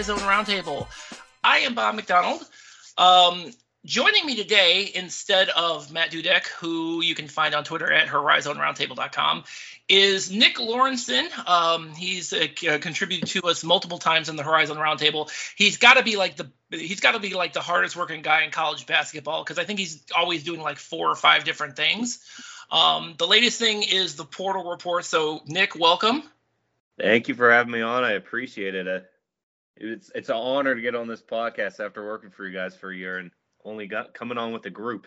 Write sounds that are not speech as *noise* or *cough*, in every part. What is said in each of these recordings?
Horizon Roundtable. I am Bob McDonald. Um, joining me today, instead of Matt Dudek, who you can find on Twitter at horizonroundtable.com, is Nick Lorenson. Um, he's uh, contributed to us multiple times in the Horizon Roundtable. He's got to be like the he's got to be like the hardest working guy in college basketball because I think he's always doing like four or five different things. Um, the latest thing is the portal report. So Nick, welcome. Thank you for having me on. I appreciate it. It's it's an honor to get on this podcast after working for you guys for a year and only got coming on with the group.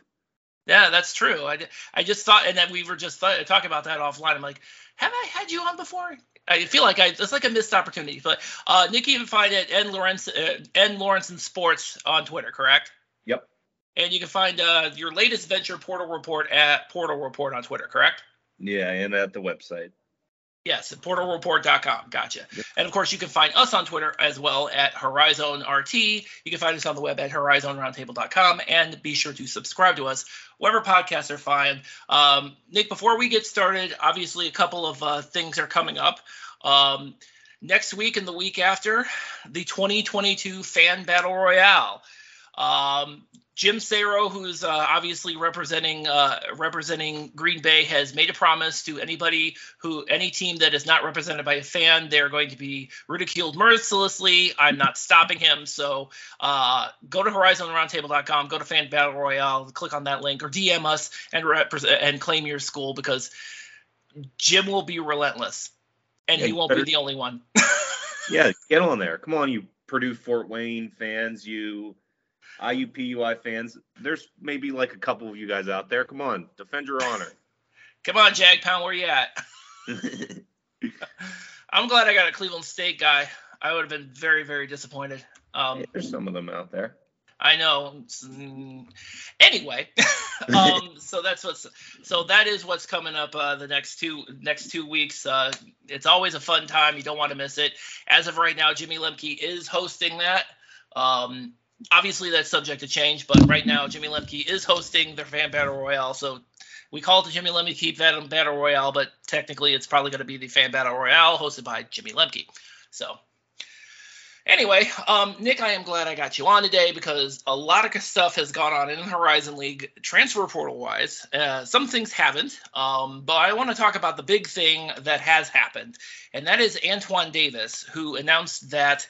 Yeah, that's true. I, I just thought, and then we were just th- talking about that offline. I'm like, have I had you on before? I feel like I it's like a missed opportunity. But uh, Nick, you can find it and Lawrence uh, N Lawrence and Sports on Twitter, correct? Yep. And you can find uh, your latest venture portal report at Portal Report on Twitter, correct? Yeah, and at the website. Yes, portalreport.com. Gotcha. Yep. And of course, you can find us on Twitter as well at Horizon RT. You can find us on the web at horizonroundtable.com and be sure to subscribe to us wherever podcasts are found. Um, Nick, before we get started, obviously, a couple of uh, things are coming up. Um, next week and the week after, the 2022 Fan Battle Royale. Um, Jim Saro, who's uh, obviously representing uh, representing Green Bay, has made a promise to anybody who any team that is not represented by a fan, they're going to be ridiculed mercilessly. I'm not stopping him. So uh, go to HorizonRoundtable.com, go to Fan Battle Royale, click on that link, or DM us and represent and claim your school because Jim will be relentless, and yeah, he won't better, be the only one. *laughs* yeah, get on there. Come on, you Purdue Fort Wayne fans, you IUPUI fans, there's maybe like a couple of you guys out there. Come on, defend your honor. Come on, Jag Pound, where you at? *laughs* I'm glad I got a Cleveland State guy. I would have been very, very disappointed. Um, yeah, there's some of them out there. I know. Anyway, *laughs* um, so that's what's so that is what's coming up uh, the next two next two weeks. Uh, it's always a fun time. You don't want to miss it. As of right now, Jimmy Lemke is hosting that. Um, obviously that's subject to change, but right now Jimmy Lemke is hosting the Fan Battle Royale, so we call it the Jimmy Lemke Fan Battle Royale, but technically it's probably going to be the Fan Battle Royale hosted by Jimmy Lemke. So anyway, um, Nick, I am glad I got you on today because a lot of stuff has gone on in Horizon League transfer portal wise. Uh, some things haven't, um, but I want to talk about the big thing that has happened, and that is Antoine Davis, who announced that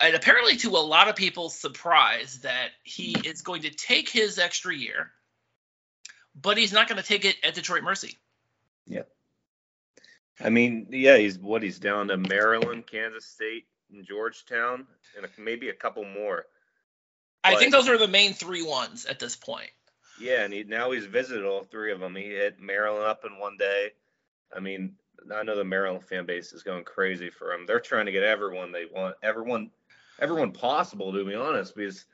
and apparently to a lot of people's surprise that he is going to take his extra year but he's not going to take it at detroit mercy. Yeah i mean yeah he's what he's down to maryland kansas state and georgetown and maybe a couple more. I think those are the main three ones at this point. Yeah and he, now he's visited all three of them. He hit maryland up in one day. I mean I know the Maryland fan base is going crazy for him. They're trying to get everyone they want, everyone everyone possible, to be honest, because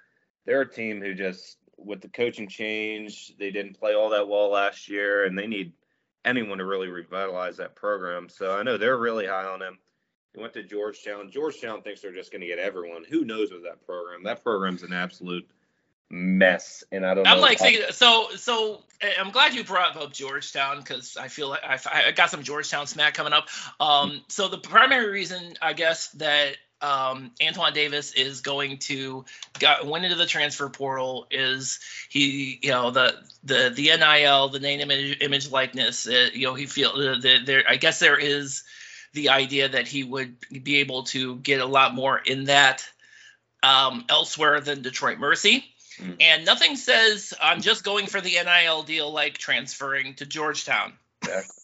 they're a team who just with the coaching change, they didn't play all that well last year, and they need anyone to really revitalize that program. So I know they're really high on him. He went to Georgetown. Georgetown thinks they're just going to get everyone. Who knows with that program? That program's an absolute mess, and I don't. I'm like thinking, so so. I'm glad you brought up Georgetown because I feel like I, I got some Georgetown smack coming up. Um, so the primary reason I guess that um, Antoine Davis is going to got, went into the transfer portal is he you know the the the NIL the name image, image likeness uh, you know he feel uh, the, there I guess there is the idea that he would be able to get a lot more in that um, elsewhere than Detroit Mercy. Mm. And nothing says I'm just going for the NIL deal like transferring to Georgetown. Exactly.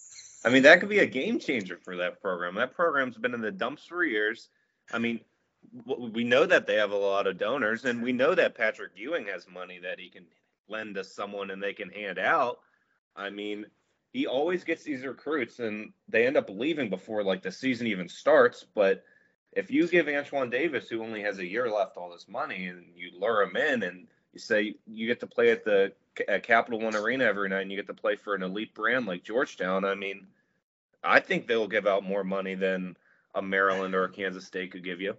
I mean, that could be a game changer for that program. That program's been in the dumps for years. I mean, we know that they have a lot of donors, and we know that Patrick Ewing has money that he can lend to someone and they can hand out. I mean, he always gets these recruits, and they end up leaving before like the season even starts. But if you give Antoine Davis, who only has a year left, all this money, and you lure him in, and you say you get to play at the at Capital One Arena every night, and you get to play for an elite brand like Georgetown, I mean, I think they'll give out more money than a Maryland or a Kansas State could give you.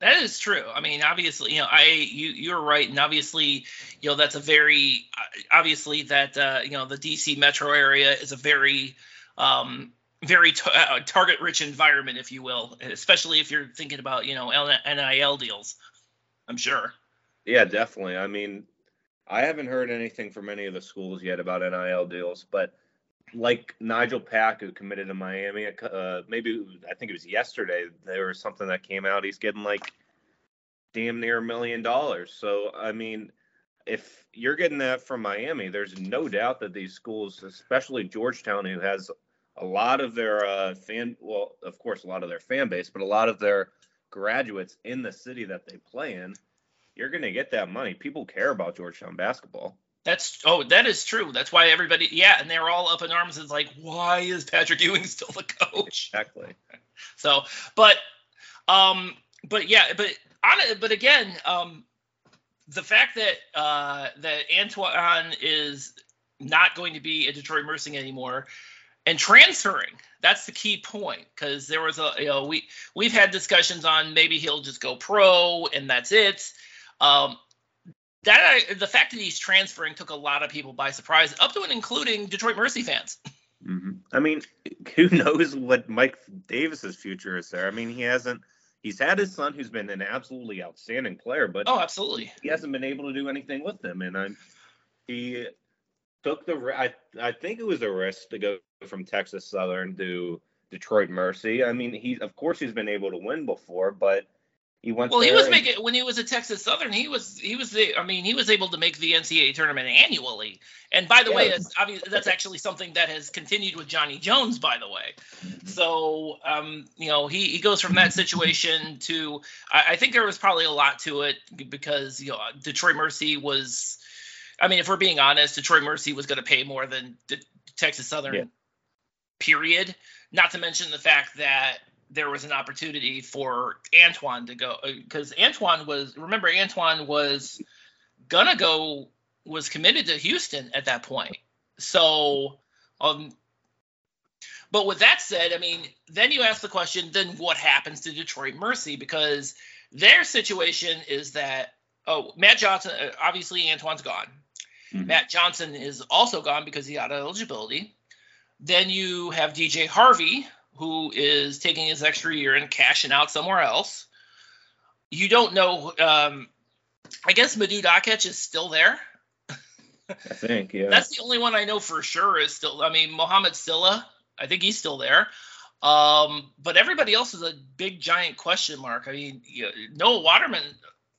That is true. I mean, obviously, you know, I you you're right, and obviously, you know, that's a very obviously that uh, you know the DC metro area is a very um, very t- uh, target rich environment, if you will, especially if you're thinking about you know NIL deals. I'm sure. Yeah, definitely. I mean, I haven't heard anything from any of the schools yet about NIL deals, but like Nigel Pack, who committed to Miami, uh, maybe I think it was yesterday, there was something that came out. He's getting like damn near a million dollars. So, I mean, if you're getting that from Miami, there's no doubt that these schools, especially Georgetown, who has a lot of their uh, fan, well, of course, a lot of their fan base, but a lot of their graduates in the city that they play in, you're going to get that money. People care about Georgetown basketball. That's oh, that is true. That's why everybody, yeah, and they're all up in arms. It's like, why is Patrick Ewing *laughs* still the coach? Exactly. So, but, um, but yeah, but on it, but again, um, the fact that uh, that Antoine is not going to be a Detroit Mercy anymore and transferring that's the key point because there was a you know we we've had discussions on maybe he'll just go pro and that's it um, that the fact that he's transferring took a lot of people by surprise up to and including detroit mercy fans *laughs* mm-hmm. i mean who knows what mike davis's future is there i mean he hasn't he's had his son who's been an absolutely outstanding player, but oh, absolutely, he hasn't been able to do anything with them. And I'm he took the I I think it was a risk to go from Texas Southern to Detroit Mercy. I mean, he of course he's been able to win before, but he went. Well, he was making when he was at Texas Southern. He was he was the. I mean, he was able to make the NCAA tournament annually. And by the yeah. way, that's obviously that's actually something that has continued with Johnny Jones. By the way, mm-hmm. so um, you know he he goes from that situation to I, I think there was probably a lot to it because you know Detroit Mercy was. I mean, if we're being honest, Detroit Mercy was going to pay more than Texas Southern. Yeah. Period. Not to mention the fact that there was an opportunity for Antoine to go because uh, Antoine was remember Antoine was gonna go was committed to Houston at that point. So um but with that said, I mean, then you ask the question, then what happens to Detroit Mercy? Because their situation is that oh, Matt Johnson uh, obviously Antoine's gone. Mm-hmm. Matt Johnson is also gone because he got eligibility. Then you have DJ Harvey, who is taking his extra year and cashing out somewhere else. You don't know. Um, I guess Madut Akec is still there. I think, yeah. That's the only one I know for sure is still. I mean, Mohamed Silla, I think he's still there. Um, but everybody else is a big giant question mark. I mean, you Noah Waterman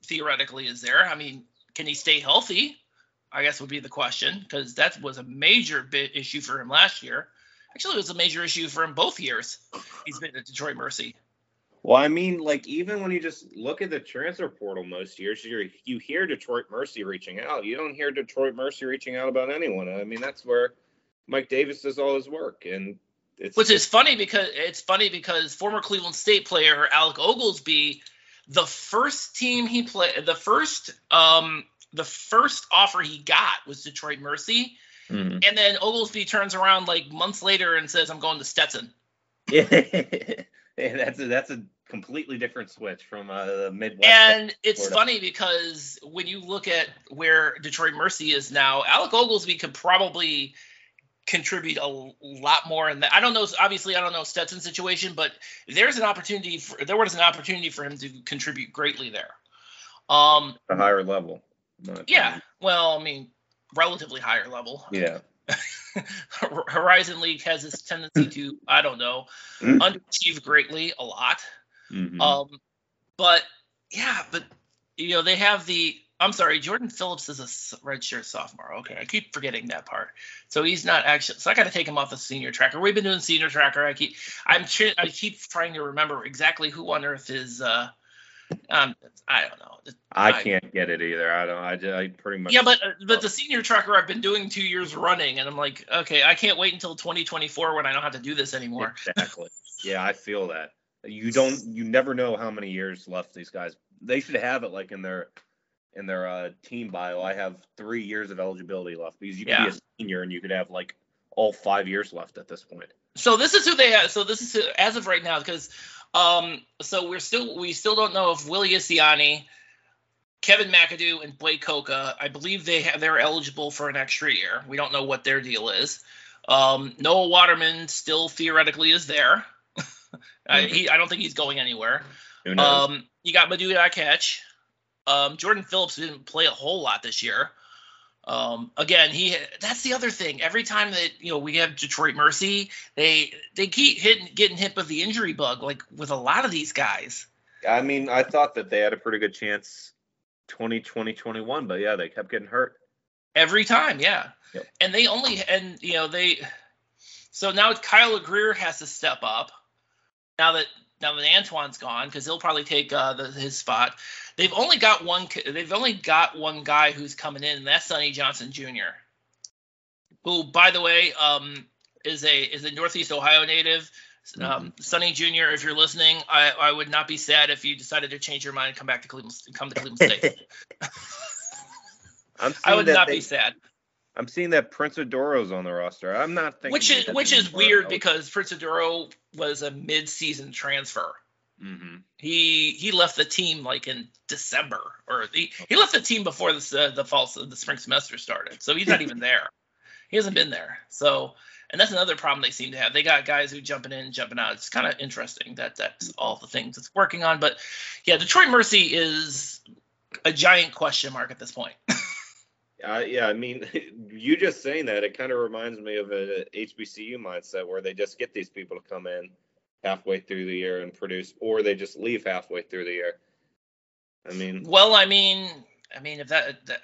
theoretically is there. I mean, can he stay healthy? I guess would be the question because that was a major bit issue for him last year. Actually, it was a major issue for him both years. He's been at Detroit Mercy. Well, I mean, like even when you just look at the transfer portal most years, you you hear Detroit Mercy reaching out. You don't hear Detroit Mercy reaching out about anyone. I mean, that's where Mike Davis does all his work, and it's which is funny because it's funny because former Cleveland State player Alec Oglesby, the first team he played, the first um the first offer he got was Detroit Mercy, Mm-hmm. And then Oglesby turns around like months later and says, "I'm going to Stetson." *laughs* Yeah, that's a, that's a completely different switch from uh, the Midwest. And it's Florida. funny because when you look at where Detroit Mercy is now, Alec Oglesby could probably contribute a lot more in that. I don't know. Obviously, I don't know Stetson's situation, but there's an opportunity for there was an opportunity for him to contribute greatly there. Um, a higher level. Yeah. Well, I mean, relatively higher level. Yeah. *laughs* Horizon League has this tendency to, I don't know, mm-hmm. underachieve greatly a lot. Mm-hmm. Um, but yeah, but you know they have the. I'm sorry, Jordan Phillips is a redshirt sophomore. Okay, I keep forgetting that part. So he's not actually. So I got to take him off the senior tracker. We've been doing senior tracker. I keep. I'm. I keep trying to remember exactly who on earth is. uh um, I don't know. I, I can't get it either. I don't. I, I pretty much. Yeah, but uh, but the senior tracker I've been doing two years running, and I'm like, okay, I can't wait until 2024 when I don't have to do this anymore. *laughs* Exactly. yeah, I feel that. You don't. You never know how many years left these guys. They should have it like in their in their uh, team bio. I have three years of eligibility left because you could yeah. be a senior and you could have like all five years left at this point. So this is who they have. So this is who, as of right now because um, so we're still we still don't know if Willie Isiani, Kevin McAdoo, and Blake Coca, I believe they have they're eligible for an extra year. We don't know what their deal is. Um, Noah Waterman still theoretically is there. *laughs* I, he, I don't think he's going anywhere. Who knows? Um, you got Madut Akec. Um, Jordan Phillips didn't play a whole lot this year. Um, again, he that's the other thing. Every time that you know we have Detroit Mercy, they they keep hitting getting hit with the injury bug, like with a lot of these guys. I mean, I thought that they had a pretty good chance 2020 21, but yeah, they kept getting hurt. Every time, yeah. Yep. And they only and you know they so now Kyle Greer has to step up. Now that now that Antoine's gone, because he'll probably take uh, the, his spot. They've only got one. They've only got one guy who's coming in, and that's Sonny Johnson Jr. Who, by the way, um, is a is a Northeast Ohio native. Um, Mm-hmm. Sonny Jr., if you're listening, I, I would not be sad if you decided to change your mind and come back to Cleveland, come to Cleveland State. *laughs* I'm *laughs* I would not they- be sad. I'm seeing that Prince Adoro's on the roster. I'm not thinking. Which is which is weird out. because Prince Adoro was a mid-season transfer. Mm-hmm. He he left the team like in December, or he, he left the team before the uh, the fall the spring semester started. So he's not *laughs* even there. He hasn't been there. So and that's another problem they seem to have. They got guys who jumping in, jumping out. It's kind of interesting that that's all the things it's working on. But yeah, Detroit Mercy is a giant question mark at this point. *laughs* Uh, yeah, I mean, *laughs* you just saying that it kind of reminds me of a HBCU mindset where they just get these people to come in halfway through the year and produce, or they just leave halfway through the year. I mean, Well, I mean, I mean, if that, that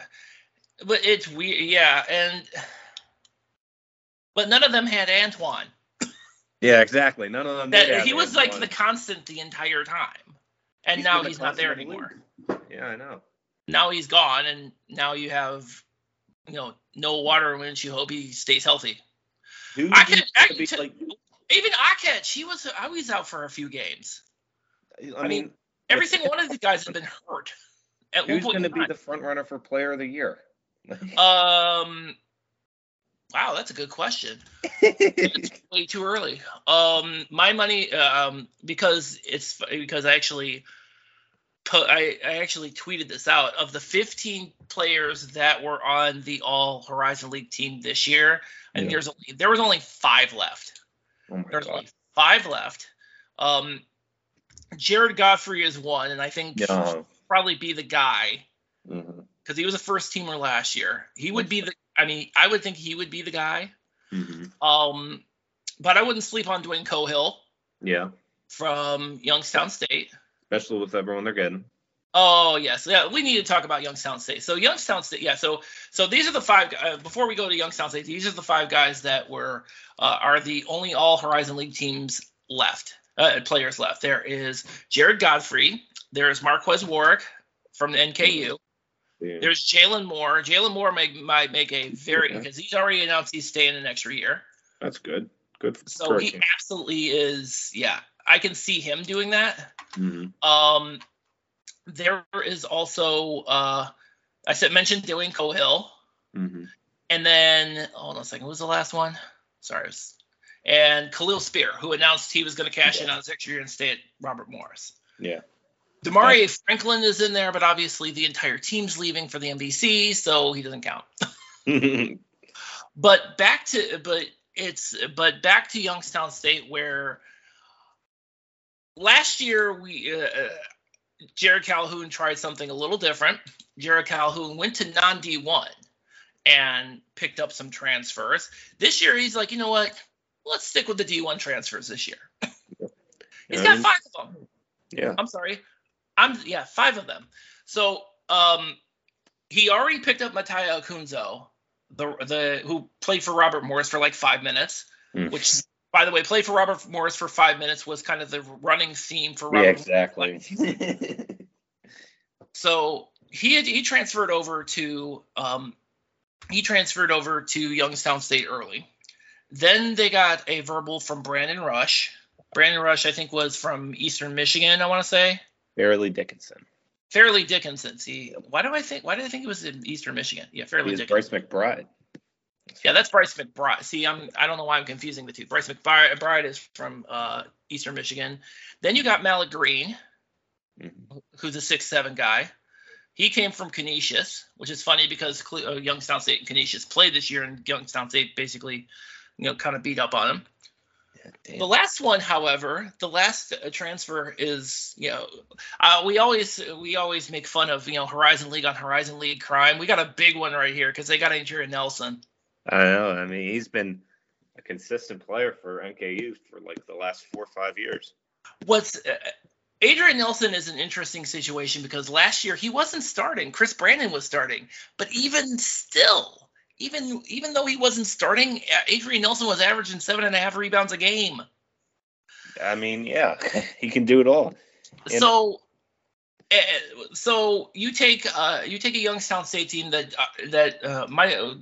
but it's weird, yeah, and but none of them had Antoine. yeah, exactly. None of them. That he was like the constant the entire time, and He's now he's not there constant in the anymore. Yeah, I know. Now he's gone, and now you have, you know, no water which you hope he stays healthy. Who I can- I can- would be, Even Akec, he was I was out for a few games. like, I, I mean, mean, Every single one of these guys have been hurt. At who's going to be the front runner for Player of the Year? *laughs* Um, wow, that's a good question. it's *laughs* way too early. Um, my money, um, because it's because I actually, I I actually tweeted this out of the 15 players that were on the All Horizon League team this year. Yeah. there's only there was only five left. oh There's god. only five left. Um, Jared Godfrey is one, and I think Yeah. probably be the guy because he was a first teamer last year. He would be the. I mean, I would think he would be the guy. hmm Um, but I wouldn't sleep on Dwayne Cohill Yeah. from Youngstown State. Especially with everyone they're getting. Oh yes, yeah. We need to talk about Youngstown State. So Youngstown State, yeah. So so these are the five. Uh, before we go to Youngstown State, these are the five guys that were uh, are the only All Horizon League teams left. Uh, players left. There is Jared Godfrey. There's Marques Warrick from the NKU. Yeah. There's Jalen Moore. Jalen Moore may, might make a very Okay. because he's already announced he's staying an extra year. That's good. Good. For So he absolutely is. Yeah, I can see him doing that. Hmm Um, there is also uh, I said mentioned Dylan Cohill, hmm and then hold on a second. What was the last one? Sorry. was- and Kahliel Spear, who announced he was going to cash in on his extra year and stay at Robert Morris. Yeah. Demarie Franklin is in there, but obviously the entire team's leaving for the MVC, so he doesn't count. *laughs* *laughs* But back to but it's but back to Youngstown State where last year we uh, uh, Jerrod Calhoun tried something a little different. Jerrod Calhoun went to non D1 and picked up some transfers. This year he's like, you know what? Let's stick with the D1 transfers this year. *laughs* he's got five of them. yeah. I'm sorry. I'm yeah, five of them. So um he already picked up Mattia Akunzo, the the who played for Robert Morris for like five minutes, Mm. which by the way, play for Robert Morris for five minutes was kind of the running theme for Yeah, Robert. exactly. So he had, he transferred over to um he transferred over to Youngstown State early. Then they got a verbal from Brandon Rush. Brandon Rush, I think, was from Eastern Michigan. I want to say. Fairleigh Dickinson. Fairleigh Dickinson. See, why do I think? Why did I think it was in Eastern Michigan? Yeah, Fairleigh Dickinson. Bryce McBride. Yeah, that's Bryce McBride. See, I'm I don't know why I'm confusing the two. Bryce McBride is from uh, Eastern Michigan. Then you got Malik Green, Mhm. who's a six seven guy. He came from Canisius, which is funny because Cle- uh, Youngstown State and Canisius played this year, and Youngstown State basically you know, kind of beat up on him. Yeah, the last one, however, the last uh, transfer is, you know, uh, we always we always make fun of you know Horizon League on Horizon League crime. We got a big one right here because they got Adrian Nelson. I know. I mean, he's been a consistent player for NKU for like the last four or five years. What's uh, Adrian Nelson is an interesting situation because last year he wasn't starting. Chris Brandon was starting, but even still, even even though he wasn't starting, Adrian Nelson was averaging seven and a half rebounds a game. I mean, yeah, *laughs* he can do it all. And so, uh, so you take uh, you take a Youngstown State team that uh, that uh, my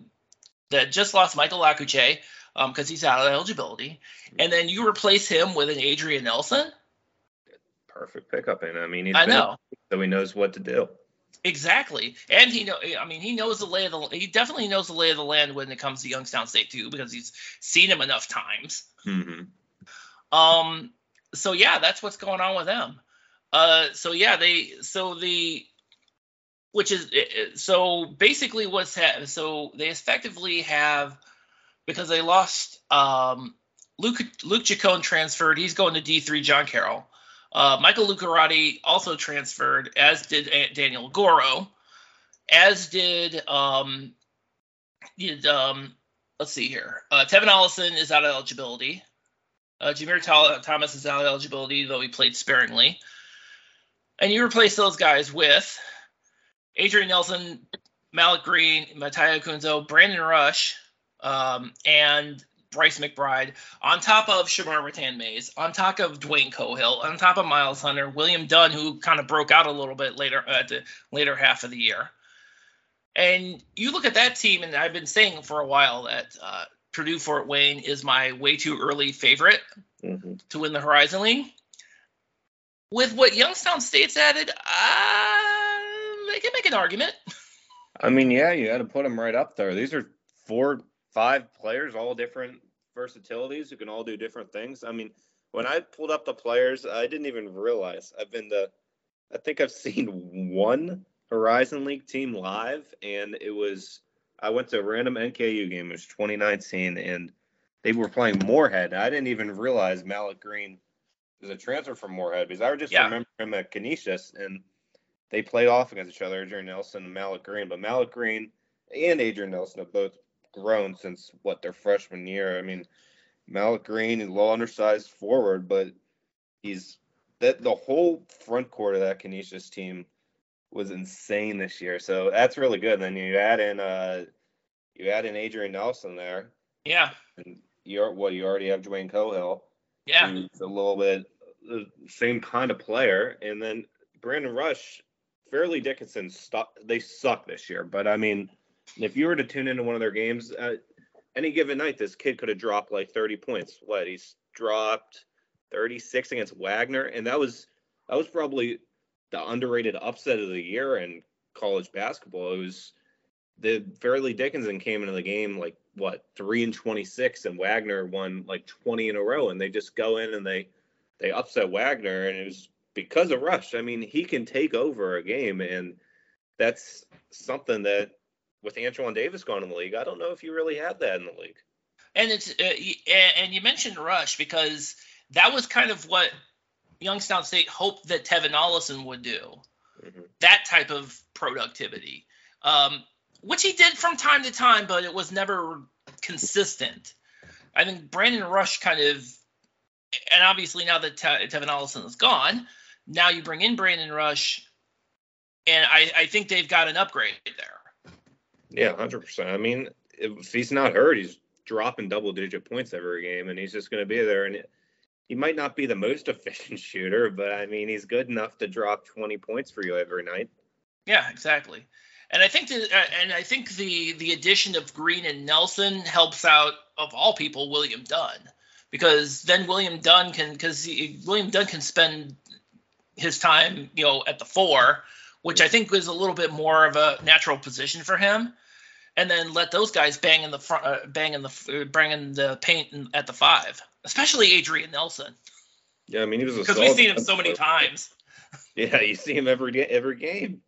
that just lost Michael Akuchie because um, he's out of eligibility, and then you replace him with an Adrian Nelson. Perfect pickup, and I mean, he's I know so he knows what to do. Exactly, and he know. I mean, he knows the lay of the. He definitely knows the lay of the land when it comes to Youngstown State too, because he's seen him enough times. Mm-hmm. Um. So yeah, that's what's going on with them. Uh. So yeah, they. So the. Which is so basically what's ha- so they effectively have because they lost um, Luke Luke Chicone transferred. He's going to D three. John Carroll. Uh, Michael Lucarati also transferred, as did Daniel Goro, as did um, did um, let's see here. Uh, Tevin Olison is out of eligibility. Uh, Jameer Thomas is out of eligibility, though he played sparingly. And you replace those guys with Adrian Nelson, Malik Green, Mattia Kunzo, Brandon Rush, um, and Bryce McBride, on top of Shamar Rattan Mays, on top of Dwayne Cohill, on top of Miles Hunter, William Dunn, who kind of broke out a little bit later at the later half of the year. And you look at that team, and I've been saying for a while that uh, Purdue Fort Wayne is my way too early favorite mm-hmm. to win the Horizon League. With what Youngstown State's added, uh, they can make an argument. I mean, yeah, you got to put them right up there. These are four five players, all different versatilities who can all do different things. I mean, when I pulled up the players, I didn't even realize I've been the. I think I've *laughs* seen one Horizon League team live, and it was I went to a random NKU game. It was 2019, and they were playing Moorhead. I didn't even realize Malik Green was a transfer from Moorhead because I just yeah. remember him at Canisius, and they played off against each other, Adrian Nelson and Malik Green. But Malik Green and Adrian Nelson have both grown since what their freshman year. I mean, Malik Green is a low undersized forward, but he's that the whole front court of that Canisius team was insane this year. So that's really good. And then you add in uh you add in Adrian Nelson there. Yeah. And you're well, you already have Dwayne Cohill. Yeah. Who's a little bit the same kind of player. And then Brandon Rush, Fairleigh Dickinson, they suck this year. But I mean, if you were to tune into one of their games, uh, any given night, this kid could have dropped like 30 points. What he's dropped 36 against Wagner, and that was that was probably the underrated upset of the year in college basketball. It was the Fairleigh Dickinson came into the game like what three and 26, and Wagner won like 20 in a row, and they just go in and they they upset Wagner, and it was because of Rush. I mean, he can take over a game, and that's something that with Antoine Davis going in the league, I don't know if you really had that in the league. And it's uh, and you mentioned Rush because that was kind of what Youngstown State hoped that Tevin Olison would do. Mm-hmm. That type of productivity, um, which he did from time to time, but it was never consistent. I think Brandon Rush kind of, and obviously now that Te- Tevin Olison is gone, now you bring in Brandon Rush, and I, I think they've got an upgrade there. Yeah, hundred percent. I mean, if he's not hurt, he's dropping double digit points every game, and he's just going to be there. And he might not be the most *laughs* efficient shooter, but I mean, he's good enough to drop twenty points for you every night. Yeah, exactly. And I think the, uh, and I think the the addition of Green and Nelson helps out of all people William Dunn because then William Dunn can because William Dunn can spend his time you know at the four, which I think was a little bit more of a natural position for him and then let those guys bang in the front, uh, bang in the uh, bring in the paint in, at the five, especially Adrian Nelson. Yeah, I mean he was because we've seen him so many times. *laughs* Yeah, you see him every every game.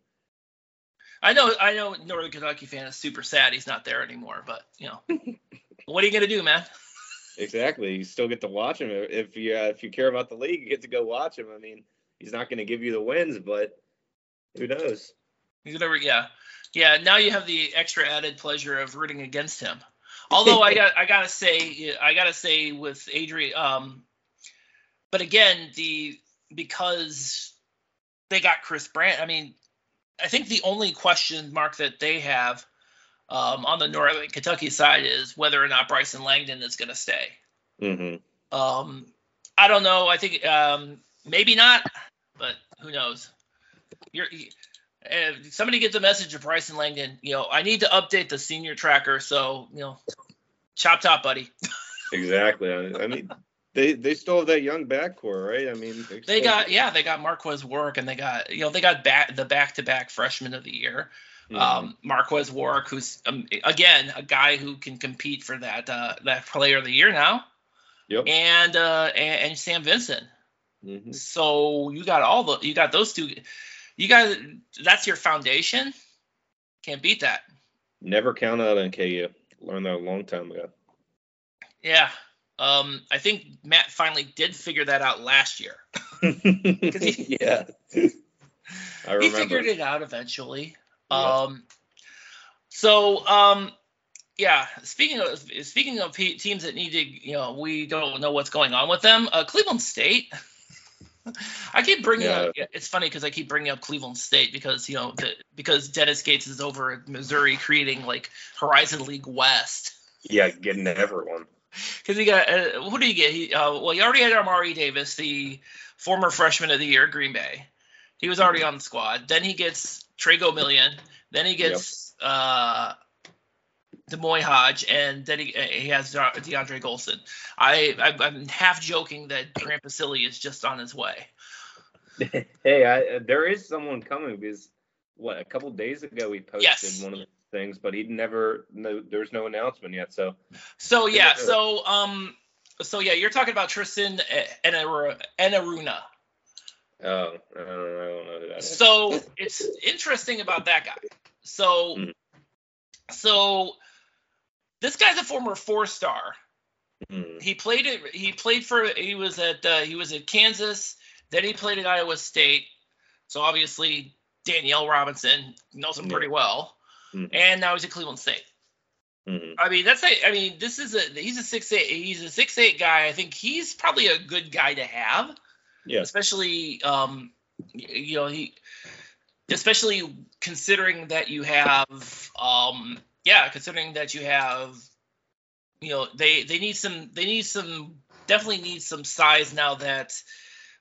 I know, I know. Northern Kentucky fan is super sad he's not there anymore, but you know, *laughs* what are you gonna do, man? exactly. You still get to watch him if you uh, if you care about the league. You get to go watch him. I mean, he's not going to give you the wins, but who knows? He's never. Yeah, yeah. Now you have the extra added pleasure of rooting against him. Although I got I gotta say I gotta say with Adrian, um, but again the because they got Chris Brandt. I mean, I think the only question mark that they have um, on the Northern Kentucky side is whether or not Bryson Langdon is going to stay. Mm-hmm. Um, I don't know. I think um, maybe not, but who knows? You're, if somebody gets a message of Bryson Langdon, you know, I need to update the senior tracker. So, you know, chop top, buddy. *laughs* exactly. I mean, they they still have that young backcourt, right? I mean, they, they got yeah, they got Marques Warrick, and they got you know they got back the back to back freshman of the year. Mm-hmm. Um, Marques Warrick, who's um, again a guy who can compete for that uh, that player of the year now. Yep. And uh, and, and Sam Vinson. Mm-hmm. So you got all the you got those two. You got that's your foundation. Can't beat that. Never count out on KU. Learned that a long time ago. Yeah. Um, I think Matt finally did figure that out last year. he, *laughs* *laughs* yeah. I remember. He figured it out eventually. Um, so um, yeah, speaking of speaking of teams that need to, you know, we don't know what's going on with them. Uh, Cleveland State. I keep bringing yeah. up. It's funny because I keep bringing up Cleveland State because you know the, because Dennis Gates is over at Missouri creating like Horizon League West. Yeah, getting everyone. Because he got uh, who do you get? He uh, well, he already had Amari Davis, the former freshman of the year, Green Bay. He was already on the squad. Then he gets Tre Gomillion. Then he gets yep. uh, D'Moi Hodge, and then he, he has DeAndre Gholston. I, I am half joking that Grant Basile is just on his way. *laughs* hey, I, there is someone coming because what a couple days ago we posted yes. one of the things, but he never no there's no announcement yet. So so yeah, so um so yeah, you're talking about Tristan and Enaruna. Oh, I don't, I know is. So it's interesting about that guy. So, mm. so this guy's a former four star. Mm. He played it. He played for. He was at. Uh, he was at Kansas. Then he played at Iowa State. So obviously Daniyal Robinson knows him pretty well. Mm. And now he's at Cleveland State. Mm-hmm. I mean, that's a, I mean, this is a he's a six eight he's a six eight guy. I think he's probably a good guy to have. Yeah. Especially, um, you know, he, especially considering that you have, um, yeah, considering that you have, you know, they they need some they need some definitely need some size now that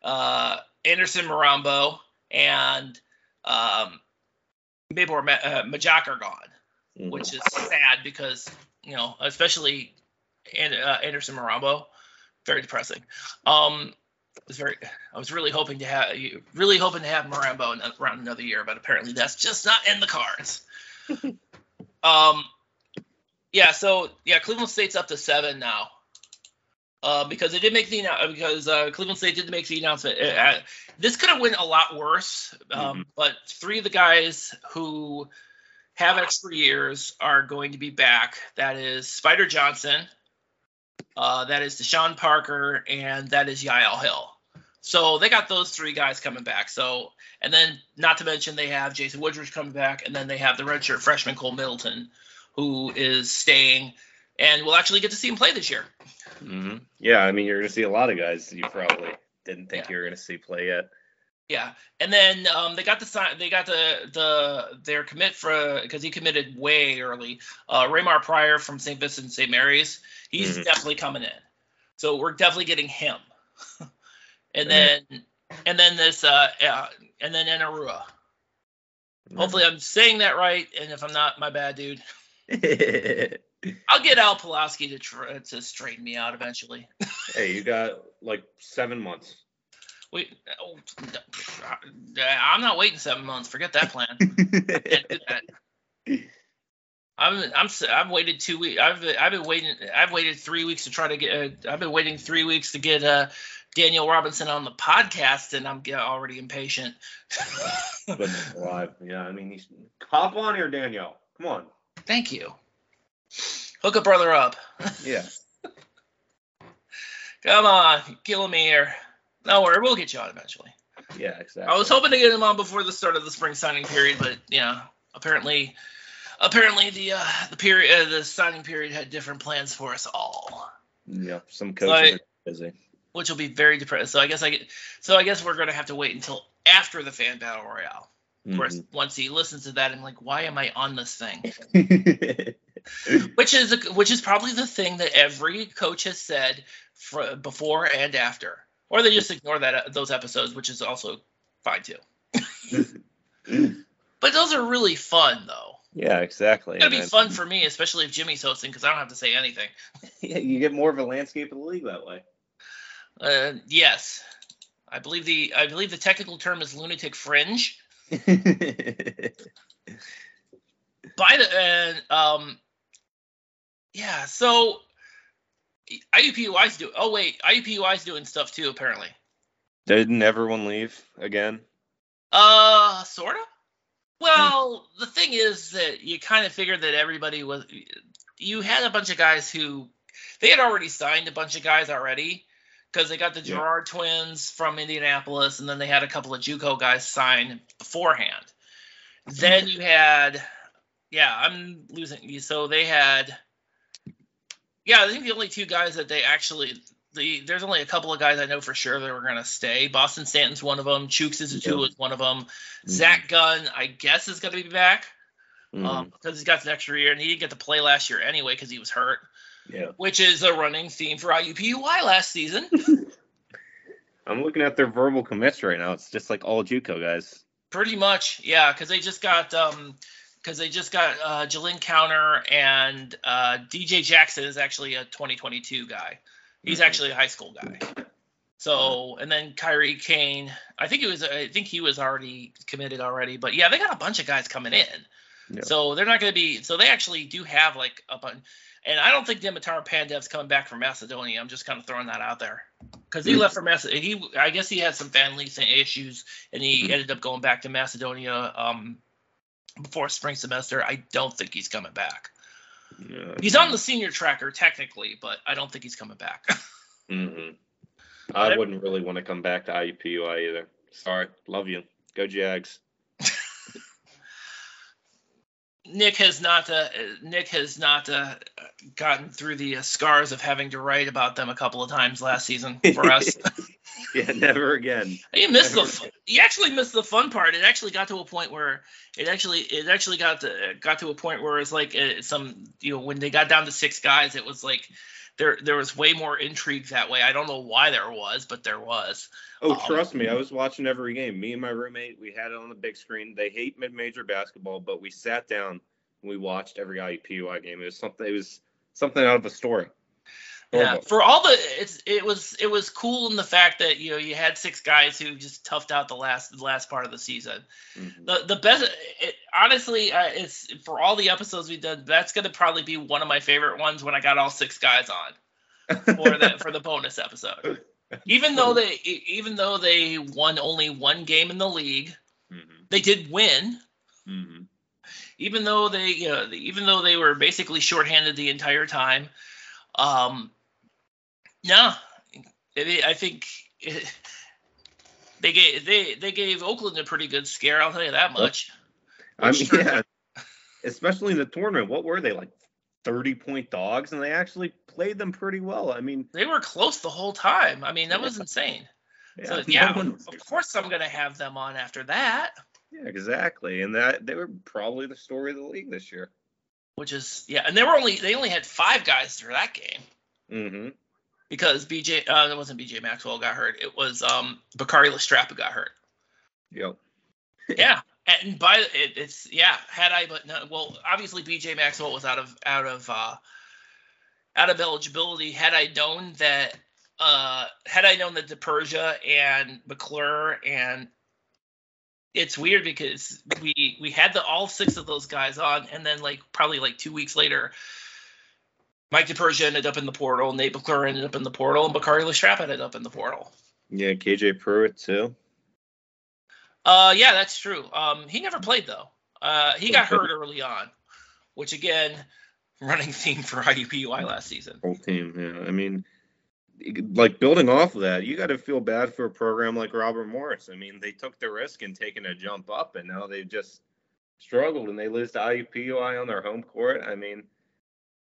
uh, Anderson Mirambo and um, Mabor uh, Majak are gone, mm-hmm. which is sad because you know, especially uh, Anderson Mirambo, very depressing. Um, was very I was really hoping to have really hoping to have Mirambo around another year, but apparently that's just not in the cards. *laughs* um, yeah, so yeah, Cleveland State's up to seven now. Uh, because they did make the because uh, Cleveland State did make the announcement. Uh, this could have went a lot worse, um, mm-hmm. but three of the guys who have extra years are going to be back. That is Spider Johnson, uh, that is Deshaun Parker, and that is Yahel Hill. So they got those three guys coming back. So and then not to mention they have Jason Woodridge coming back, and then they have the redshirt freshman Cole Middleton, who is staying, and we'll actually get to see him play this year. Mm-hmm. Yeah, I mean you're going to see a lot of guys you probably didn't think yeah. you were going to see play yet. Yeah, and then um, they got the sign. They got the the their commit for because he committed way early. Uh, Raymar Pryor from St. Vincent St. Mary's. He's mm-hmm. definitely coming in. So we're definitely getting him. *laughs* and then and then this uh, uh and then Enaruna. Mm-hmm. Hopefully I'm saying that right, and if I'm not, my bad, dude. *laughs* I'll get Al Pulaski to try, to straighten me out eventually. *laughs* hey, you got like seven months. Wait, oh, I'm not waiting seven months. Forget that plan. *laughs* I'm I'm I've waited two weeks. I've I've been waiting. I've waited three weeks to try to get. Uh, I've been waiting three weeks to get uh, Daniyal Robinson on the podcast, and I'm already impatient. *laughs* but live, yeah. I mean, he's hop on here, Daniel. Come on. Thank you. Hook a brother up. *laughs* yeah. Come on, kill me here. No worry, we'll get you on eventually. Yeah, exactly. I was hoping to get him on before the start of the spring signing period, but yeah, apparently, apparently the uh, the period uh, the signing period had different plans for us all, Yeah, some coaches are busy. Which will be very depressing. So I guess I get, so I guess we're gonna have to wait until after the fan battle royale. Of course, mm-hmm. once he listens to that, I'm like, why am I on this thing? *laughs* Which is which is probably the thing that every coach has said for, before and after, or they just ignore that those episodes, which is also fine too. *laughs* But those are really fun though. yeah, exactly. It's gonna be fun for me, especially if Jimmy's hosting, because I don't have to say anything. *laughs* Yeah, you get more of a landscape of the league that way. Uh, yes, I believe the I believe the technical term is lunatic fringe. *laughs* By the and um, yeah. So IUPUI's do. Oh wait, IUPUI's doing stuff too apparently. Didn't everyone leave again? Uh, sorta. Well, the thing is that you kind of figured that everybody was. You had a bunch of guys who they had already signed a bunch of guys already because they got the Yeah. Gerard twins from Indianapolis, and then they had a couple of JUCO guys sign beforehand. Then you had, yeah, I'm losing you. So they had, yeah, I think the only two guys that they actually. The, there's only a couple of guys I know for sure that were going to stay. Boston Stanton's one of them. Chooks is Yeah. is one of them. Zach Gunn, I guess, is going to be back Mhm. um, because he's got the extra year, and he didn't get to play last year anyway because he was hurt, yeah. which is a running theme for IUPUI last season. *laughs* I'm looking at their verbal commits right now. It's just like all JUCO guys. Pretty much, yeah, because they just got um, because they just got uh, Jalen Counter and uh, DJ Jackson is actually a 2022 guy. He's Mhm. actually a high school guy. So and then Kyrie Kane, I think he was I think he was already committed already, but yeah, they got a bunch of guys coming in. Yeah. So they're not going to be. So they actually do have like a bunch. And I don't think Dimitar Pandev's coming back from Macedonia. I'm just kind of throwing that out there because he Mm. left for Macedonia. He, I guess he had some family issues, and he Mm. ended up going back to Macedonia um, before spring semester. I don't think he's coming back. Yeah. He's on the senior tracker technically, but I don't think he's coming back. *laughs* hmm I wouldn't really want to come back to IUPUI either. Sorry, love you. Go Jags. Nick has not uh, Nick has not uh, gotten through the uh, scars of having to write about them a couple of times last season for us. *laughs* yeah, never again. You missed the. Never fu- He actually missed the fun part. It actually got to a point where it actually it actually got to got to a point where it's like uh, some you know when they got down to six guys, it was like there there was way more intrigue that way. I don't know why there was, but there was. Oh, Um, trust me, I was watching every game. Me and my roommate, we had it on the big screen. They hate mid-major basketball, but we sat down and we watched every IUPUI game. It was something. It was something out of a story. Yeah, for all the it's it was it was cool in the fact that you know you had six guys who just toughed out the last the last part of the season. Mhm. The the best it, honestly uh, it's for all the episodes we've done that's gonna probably be one of my favorite ones when I got all six guys on *laughs* for the for the bonus episode. Even though they even though they won only one game in the league, Mhm. they did win. Mhm. Even though they you know, even though they were basically shorthanded the entire time. Um, no, it, I think it, *laughs* they gave they they gave Oakland a pretty good scare. I'll tell you that much. I mean, yeah. *laughs* Especially in the tournament, what were they like? Thirty-point dogs, and they actually played them pretty well. I mean, They were close the whole time. I mean, that was insane. yeah, so *laughs* yeah, one- of course I'm gonna have them on after that, yeah, exactly. And that they were probably the story of the league this year. which is yeah. And they were only they only had five guys through that game Mm-hmm. Because BJ uh, it wasn't BJ Maxwell got hurt. It was um Bakari Lestrap who got hurt. Yep. *laughs* yeah, and by it, it's yeah. Had I but no, well, obviously BJ Maxwell was out of out of uh, out of eligibility. Had I known that, uh, had I known that DePersia and McClure and it's weird because we we had the all six of those guys on, and then like probably like two weeks later. Mike DePersia ended up in the portal, Nate McClure ended up in the portal, and Bakari LaStrap ended up in the portal. Yeah, KJ Pruitt too. Uh, yeah, that's true. Um, he never played though. Uh, he got hurt *laughs* early on, which again, running theme for IUPUI last season. Whole team. Yeah, I mean, like building off of that, you got to feel bad for a program like Robert Morris. I mean, they took the risk in taking a jump up, and now they've just struggled, and they lose to IUPUI on their home court. I mean,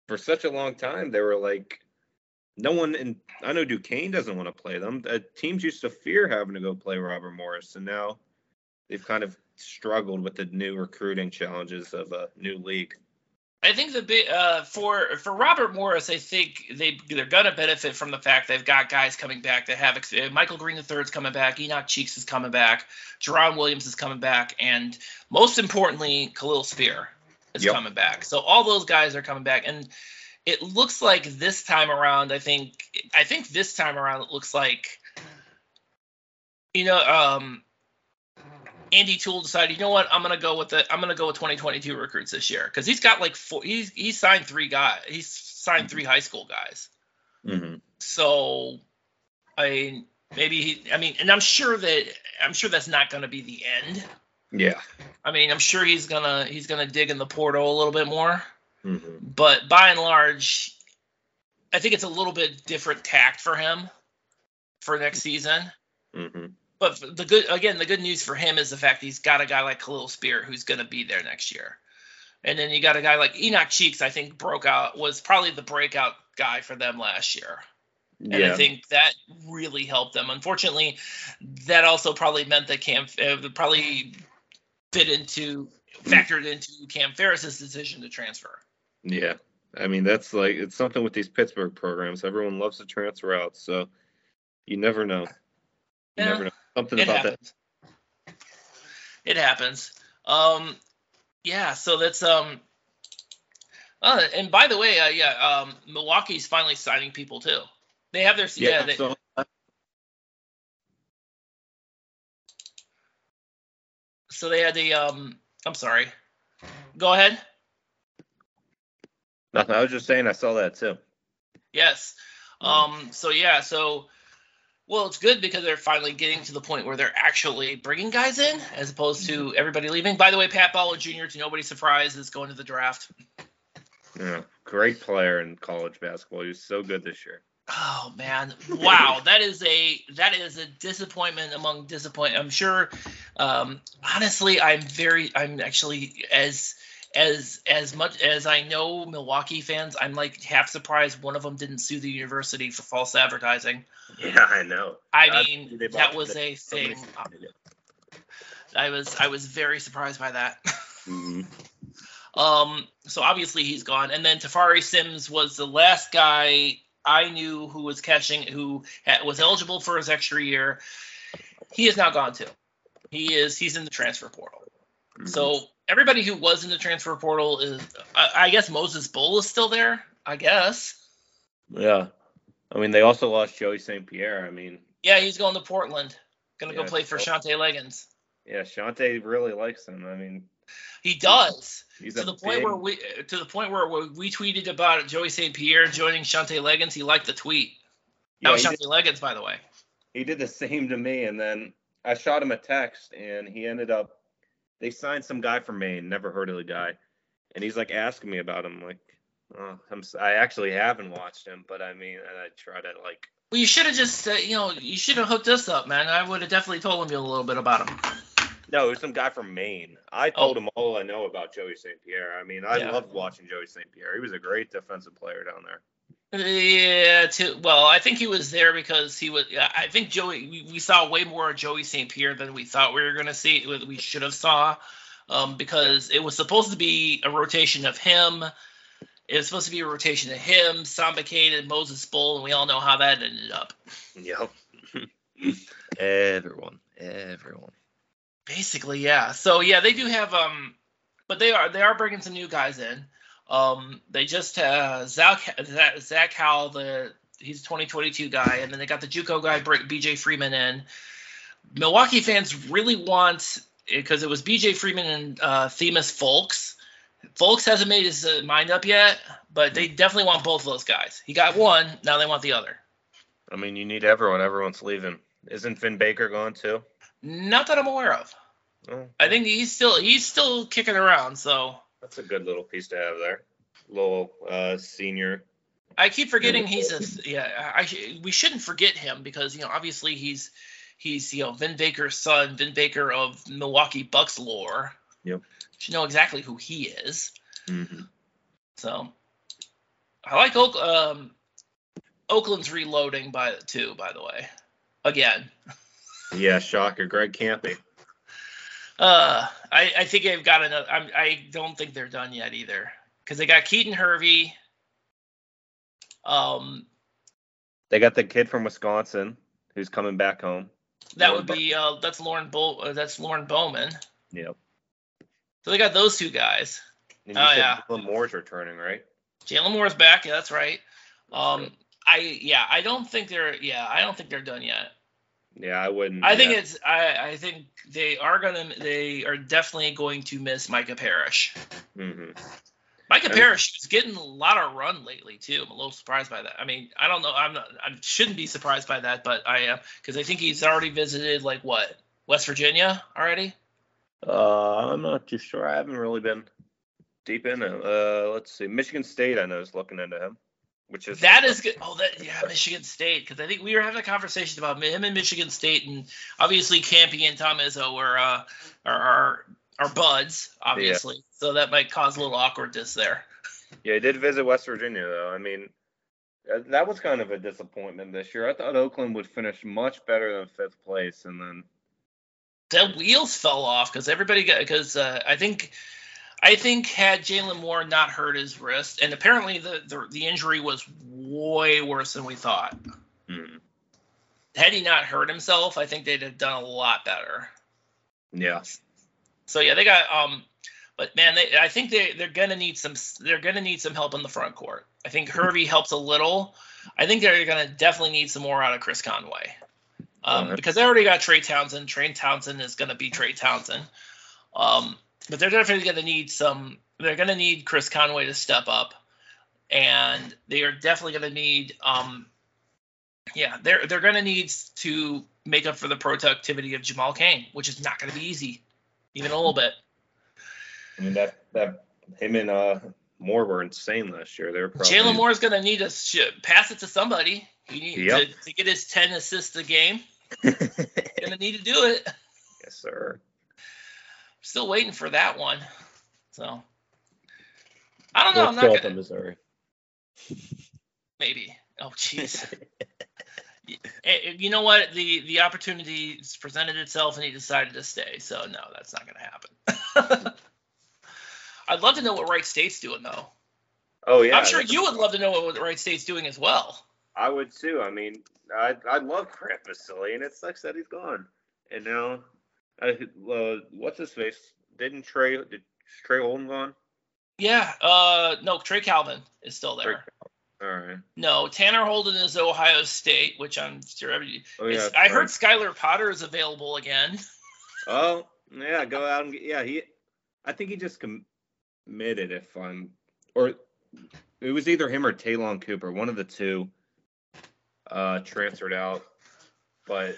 for such a long time, they were like, no one in. I know Duquesne doesn't want to play them. Uh, teams used to fear having to go play Robert Morris, and now they've kind of struggled with the new recruiting challenges of a new league. I think the big uh, for for Robert Morris, I think they they're gonna benefit from the fact they've got guys coming back that have uh, Michael Green III is coming back, Enoch Cheeks is coming back, Jerron Williams is coming back, and most importantly, Kahliel Spear is yep. coming back. So all those guys are coming back, and it looks like this time around, I think I think this time around it looks like you know um Andy Toole decided, you know what, I'm gonna go with the I'm gonna go with 2022 recruits this year because he's got like four. He's he's signed three guys. He's signed three high school guys. Mm-hmm. So, I maybe he. I mean, and I'm sure that I'm sure that's not gonna be the end. Yeah. I mean, I'm sure he's gonna he's gonna dig in the portal a little bit more. Mm-hmm. But by and large, I think it's a little bit different tact for him for next season. Mm-hmm but the good again, the good news for him is the fact he's got a guy like Kahliel Spear who's going to be there next year, and then you got a guy like Enoch Cheeks. I think broke out was probably the breakout guy for them last year. And yeah. I think that really helped them. Unfortunately, that also probably meant that Cam uh, probably fit into factored into Cam Ferris's decision to transfer. Yeah, I mean that's like it's something with these Pittsburgh programs. Everyone loves to transfer out, so you never know. You yeah. never know. Something about happens. that. It happens. Um, yeah. So that's um. Uh, and by the way, uh, yeah, um, Milwaukee's finally signing people too. They have their yeah. yeah they, so, so they had the um. I'm sorry. Go ahead. Nothing. I was just saying I saw that too. Yes. Um. So yeah. So well, it's good because they're finally getting to the point where they're actually bringing guys in as opposed to mm-hmm. everybody leaving. By the way, Pat Baldwin Jr., to nobody's surprise, is going to the draft. Yeah, great player in college basketball. He was so good this year. Oh man, wow, *laughs* that is a that is a disappointment among disappoint. I'm sure. Um, honestly, I'm very, I'm actually as as as much as I know Milwaukee fans, I'm like half surprised one of them didn't sue the university for false advertising. Yeah, I know. I mean, that was a thing. I was I was very surprised by that. Mm-hmm. *laughs* um, so obviously he's gone, and then Tafari Sims was the last guy I knew who was catching, who was eligible for his extra year. He is now gone too. He is he's in the transfer portal. Mm-hmm. So everybody who was in the transfer portal is, I, I guess Moses Bol is still there. I guess. Yeah, I mean they also lost Joey St. Pierre. I mean. Yeah, he's going to Portland. Gonna yeah, go play for so, Shantay Legans. Yeah, Shantay really likes him. I mean. He does. He's to the point big... where we to the point where we tweeted about Joey St. Pierre joining Shantay Legans. He liked the tweet. That yeah, was Shantay Legans, by the way. He did the same to me, and then I shot him a text, and he ended up they signed some guy from Maine, never heard of the guy, and he's like asking me about him. Like, oh, I'm, I actually haven't watched him, but I mean, I try to like. Well, you should have just, uh, you know, you should have hooked us up, man. I would have definitely told him a little bit about him. No, it was some guy from Maine. I told oh. him all I know about Joey St. Pierre. I mean, I yeah. loved watching Joey St. Pierre. He was a great defensive player down there. Yeah, to well, I think he was there because he was. I think Joey. We, we saw way more of Joey St. Pierre than we thought we were going to see. We should have saw, um, because it was supposed to be a rotation of him. It was supposed to be a rotation of him, Samba Kane, and Moses Bol, and we all know how that ended up. Yep. *laughs* everyone, everyone. Basically, yeah. So yeah, they do have um, but they are they are bringing some new guys in. Um, they just uh, Zach Zach Howell, the he's a 2022 guy, and then they got the JUCO guy BJ Freeman in. Milwaukee fans really want because it was BJ Freeman and uh, Themus Fulks. Fulks hasn't made his uh, mind up yet, but they definitely want both of those guys. He got one, now they want the other. I mean, you need everyone. Everyone's leaving. Isn't Vin Baker going too? Not that I'm aware of. Oh. I think he's still he's still kicking around. So that's a good little piece to have there. Little uh, senior I keep forgetting he's a yeah. I we shouldn't forget him because you know obviously he's he's you know Vin Baker's son, Vin Baker of Milwaukee Bucks lore. Yep. You know exactly who he is. Mm-hmm. So I like Oak, um, Oakland's reloading by too. By the way, again. Yeah, shocker, Greg Kampe. Uh, I, I think they've got another. I'm, I don't think they're done yet either because they got Keaton Hervey. Um, they got the kid from Wisconsin who's coming back home. That Lorne would be uh, that's Lorne Bo- uh, that's Lorne Bowman. Yep. So they got those two guys. And you oh yeah. Jalen Moore's returning, right? Jalen Moore's back. Yeah, that's right. Um, I yeah, I don't think they're yeah, I don't think they're done yet. Yeah, I wouldn't. I think it's I I think they are gonna they are definitely going to miss Micah Parrish. Mm-hmm. Micah Parrish is getting a lot of run lately too. I'm a little surprised by that. I mean, I don't know. I'm not. I shouldn't be surprised by that, but I am because I think he's already visited like what West Virginia already. Uh, I'm not too sure. I haven't really been deep in it. Uh, let's see. Michigan State, I know, is looking into him which is that is good. Oh, that yeah, Michigan State because I think we were having a conversation about him and Michigan State, and obviously Kampe and Tom Izzo are uh, are, are are buds, obviously, yeah. so that might cause a little awkwardness there. Yeah, he did visit West Virginia though. I mean, that was kind of a disappointment this year. I thought Oakland would finish much better than fifth place, and then the wheels fell off because everybody got because uh, I think I think had Jalen Moore not hurt his wrist, and apparently the, the, the injury was way worse than we thought. Hmm. Had he not hurt himself, I think they'd have done a lot better. Yeah. So yeah, they got um, but man, they I think they they're gonna need some they're gonna need some help in the front court. I think Hervey helps a little. I think they're gonna definitely need some more out of Chris Conway. Um, because they already got Trey Townsend. Trey Townsend is gonna be Trey Townsend. Um, but they're definitely going to need some. They're going to need Chris Conway to step up, and they are definitely going to need. Um, yeah, they're they're going to need to make up for the productivity of Jamal Cain, which is not going to be easy, even a little bit. I mean that that him and uh Moore were insane last year. They're probably Jalen Moore is going to need to sh- pass it to somebody. He needs yep. to, to, get his ten assists a game. *laughs* going to need to do it. Yes, sir still waiting for that one. So I don't know. I'm not gonna. Missouri. Maybe. Oh, jeez. *laughs* Eh, eh, you know what? The the opportunity presented itself, and he decided to stay. So no, that's not going to happen. *laughs* I'd love to know what Wright State's doing, though. Oh yeah. I'm sure you would love to know what Wright State's doing as well. I would too. I mean, I I love Grant Basile, and it sucks that he's gone. And now uh, uh, what's his face? Didn't Trey did Trey Holden gone? Yeah. Uh, no, Trey Calvin is still there. All right. No, Tanner Holden is Ohio State, which I'm sure. Every, oh, yeah, I heard Skylar Potter is available again. *laughs* Oh yeah, go out and get, yeah he. I think he just committed. If I'm or it was either him or Ta'Lon Cooper, one of the two, uh, transferred out, but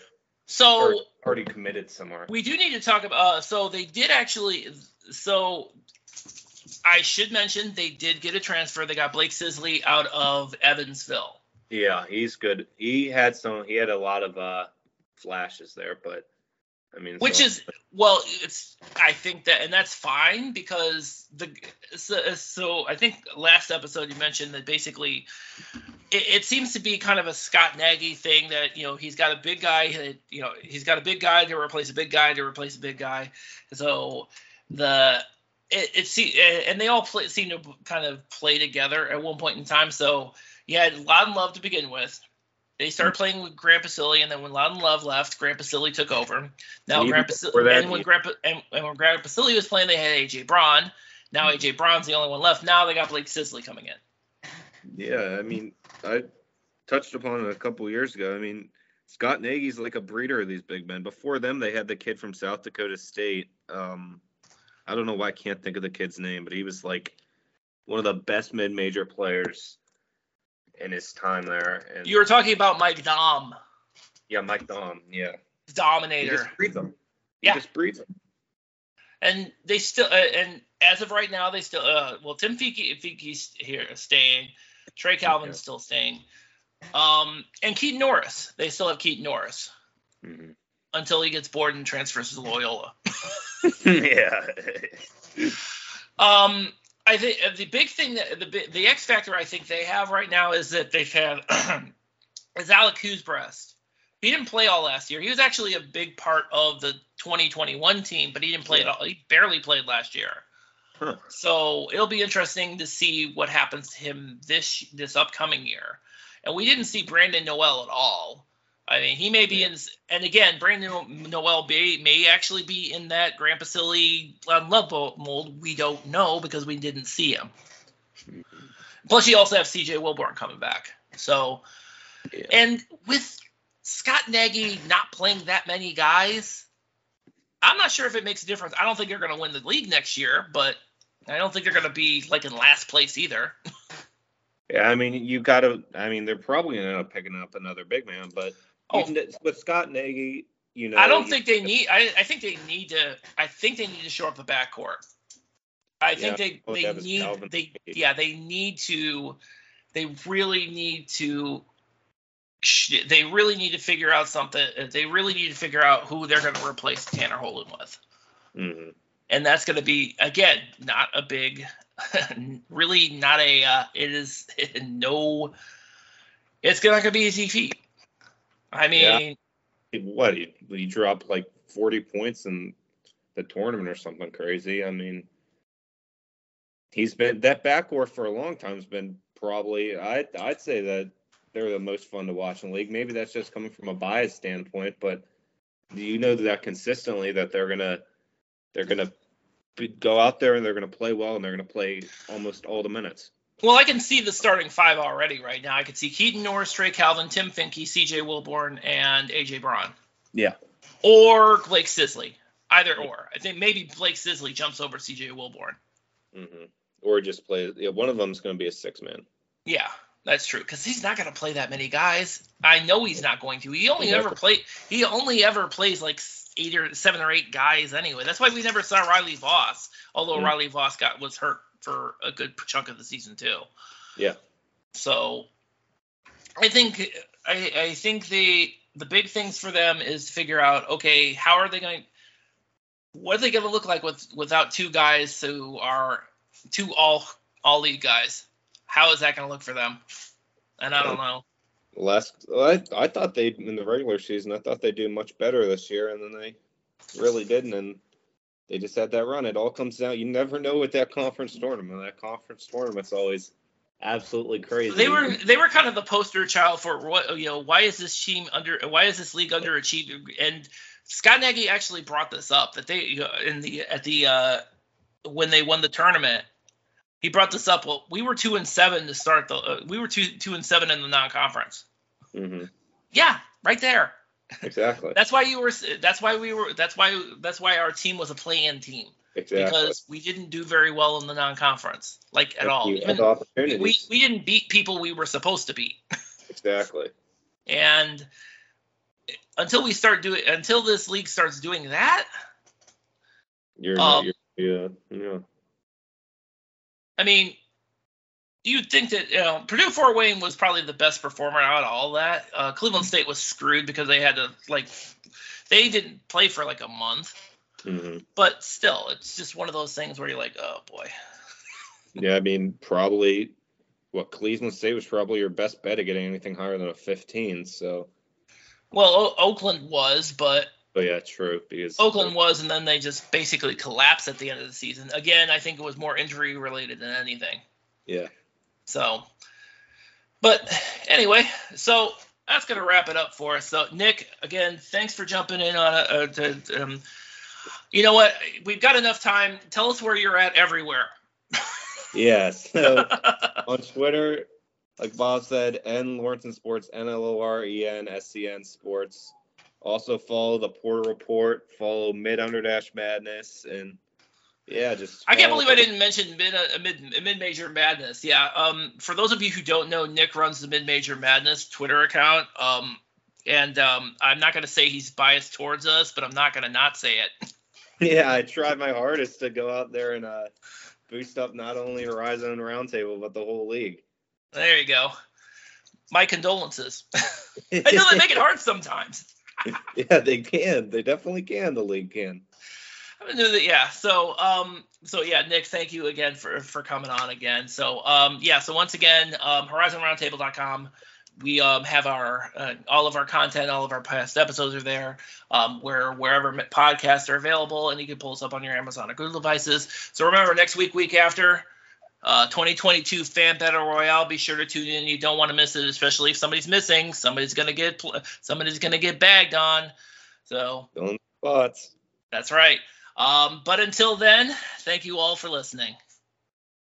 so already committed somewhere. We do need to talk about. Uh, so they did actually. So I should mention they did get a transfer. They got Blake Sisley out of Evansville. Yeah, he's good. He had some. He had a lot of uh, flashes there, but I mean, which so, is well, it's I think that, and that's fine because the so, so I think last episode you mentioned that basically it, it, seems to be kind of a Scott Nagy thing that you know he's got a big guy that you know he's got a big guy to replace a big guy to replace a big guy. So the it, it see and they all play, seem to kind of play together at one point in time. So you had Loudon Love to begin with. They started playing with Grant Basile, and then when Loudon Love left, Grant Basile took over. Now Grant Basile, and when Grant and, and when Grant Basile was playing, they had AJ Braun. Now AJ Braun's the only one left. Now they got Blake Sisley coming in. Yeah, I mean, I touched upon it a couple years ago. I mean, Scott Nagy's like a breeder of these big men. Before them, they had the kid from South Dakota State. Um, I don't know why I can't think of the kid's name, but he was like one of the best mid-major players in his time there. And you were talking about Mike Daum. Yeah, Mike Daum. Yeah. Dominator. He just breeds them. He yeah. just breeds them. And they still, uh, and as of right now, they still, uh, well, Tim Finke, Finke's here staying. Trey Calvin's still staying. Um, and Keaton Norris, they still have Keaton Norris Mhm. until he gets bored and transfers to Loyola. *laughs* *laughs* yeah. Um, I think uh, the big thing that the the X factor I think they have right now is that they've had *clears throat* is Alex Huibregtse. He didn't play all last year. He was actually a big part of the 2021 team, but he didn't play at all. He barely played last year. Huh. So it'll be interesting to see what happens to him this this upcoming year. And we didn't see Brandon Noel at all. I mean, he may be in, and again, Brandon Noel may, may actually be in that Grant Basile um, level mold. We don't know because we didn't see him. Plus, you also have CJ Wilborn coming back. So, Yeah. and with Scott Nagy not playing that many guys, I'm not sure if it makes a difference. I don't think they're going to win the league next year, but I don't think they're going to be like in last place either. *laughs* Yeah, I mean, you got to. I mean, they're probably going to end up picking up another big man, but Oh. even with Scott Nagy, you know, I don't think they need. I, I think they need to. I think they need to show up the backcourt. I think they they Evans, need Calvin, they yeah they need to. They really need to. They really need to figure out something. They really need to figure out who they're going to replace Tanner Holden with, Mhm. And that's going to be again not a big, *laughs* really not a. Uh, it is *laughs* no. It's not going to be easy feat. I mean. Yeah. What he, he dropped like 40 points in the tournament or something crazy. I mean, he's been that backcourt for a long time has been probably I I'd say that they're the most fun to watch in the league. Maybe that's just coming from a bias standpoint, but do you know that consistently that they're gonna they're gonna go out there and they're gonna play well and they're gonna play almost all the minutes. Well, I can see the starting five already right now. I can see Keaton Norris, Trey Calvin, Tim Finke, CJ Wilborn, and AJ Braun. Yeah. Or Blake Sisley. Either or. I think maybe Blake Sisley jumps over CJ Wilborn. Mm-hmm. Or just play. Yeah, one of them's gonna be a six man. Yeah, that's true. Because he's not going to play that many guys. I know he's not going to. He only Exactly. ever play. He only ever plays like eight or seven or eight guys anyway. That's why we never saw Riley Voss. Although Mm. Riley Voss got was hurt for a good chunk of the season too. Yeah. So I think I, I think the the big things for them is to figure out okay how are they going what are they going to look like with without two guys who are two all all league guys how is that going to look for them and I don't know Last, I, I thought they in the regular season. I thought they'd do much better this year, and then they really didn't. And they just had that run. It all comes down. You never know with that conference tournament. That conference tournament's always absolutely crazy. they were they were kind of the poster child for what you know why is this team under why is this league underachieving and Scott Nagy actually brought this up that they in the at the uh when they won the tournament he brought this up well we were 2 and 7 to start the uh, we were 2 2 and 7 in the non-conference Mm-hmm. yeah right there Exactly. that's why you were that's why we were that's why that's why our team was a play-in team Exactly. because we didn't do very well in the non-conference like at all Even- opportunities. we, we didn't beat people we were supposed to beat *laughs* exactly. And until we start doing, until this league starts doing that, You're, Um, you're yeah, yeah. I mean, you'd think that you know Purdue Fort Wayne was probably the best performer out of all that. Uh, Cleveland State was screwed because they had to like, they didn't play for like a month. hmm But still, it's just one of those things where you're like, oh boy. *laughs* Yeah, I mean, probably what Cleveland State was probably your best bet at getting anything higher than a 15. So, Well, o- Oakland was, but but yeah, true because Oakland was, and then they just basically collapsed at the end of the season. Again, I think it was more injury related than anything. Yeah. So, but anyway, so that's gonna wrap it up for us. So, Nick, again, thanks for jumping in on it. Uh, to, um, you know what? We've got enough time. Tell us where you're at everywhere. *laughs* Yeah. So *laughs* on Twitter, like Bob said, N Lawrence Sports, N L O R E N S C N Sports. Also follow the Portal Report. Follow Mid Underdash Madness, and yeah, just. I can't believe I didn't mention mid uh, mid mid major madness. Yeah. Um. For those of you who don't know, Nick runs the mid major madness Twitter account. Um. And um, I'm not going to say he's biased towards us, but I'm not going to not say it. *laughs* Yeah, I tried my hardest to go out there and uh, boost up not only Horizon Roundtable but the whole league. There you go. My condolences. *laughs* I know they make it hard sometimes. *laughs* *laughs* yeah, they can. They definitely can. The league can. I. Yeah. So, um, so yeah, Nick, thank you again for for coming on again. So, um, yeah. So once again, um, HorizonRoundtable.com. We um, have our uh, all of our content, all of our past episodes are there. Um, where wherever podcasts are available, and you can pull us up on your Amazon or Google devices. So remember, next week, week after, uh, 2022 Fan Battle Royale. Be sure to tune in. You don't want to miss it, especially if somebody's missing. Somebody's gonna get somebody's gonna get bagged on. So don't spots. That's right. Um, but until then, thank you all for listening.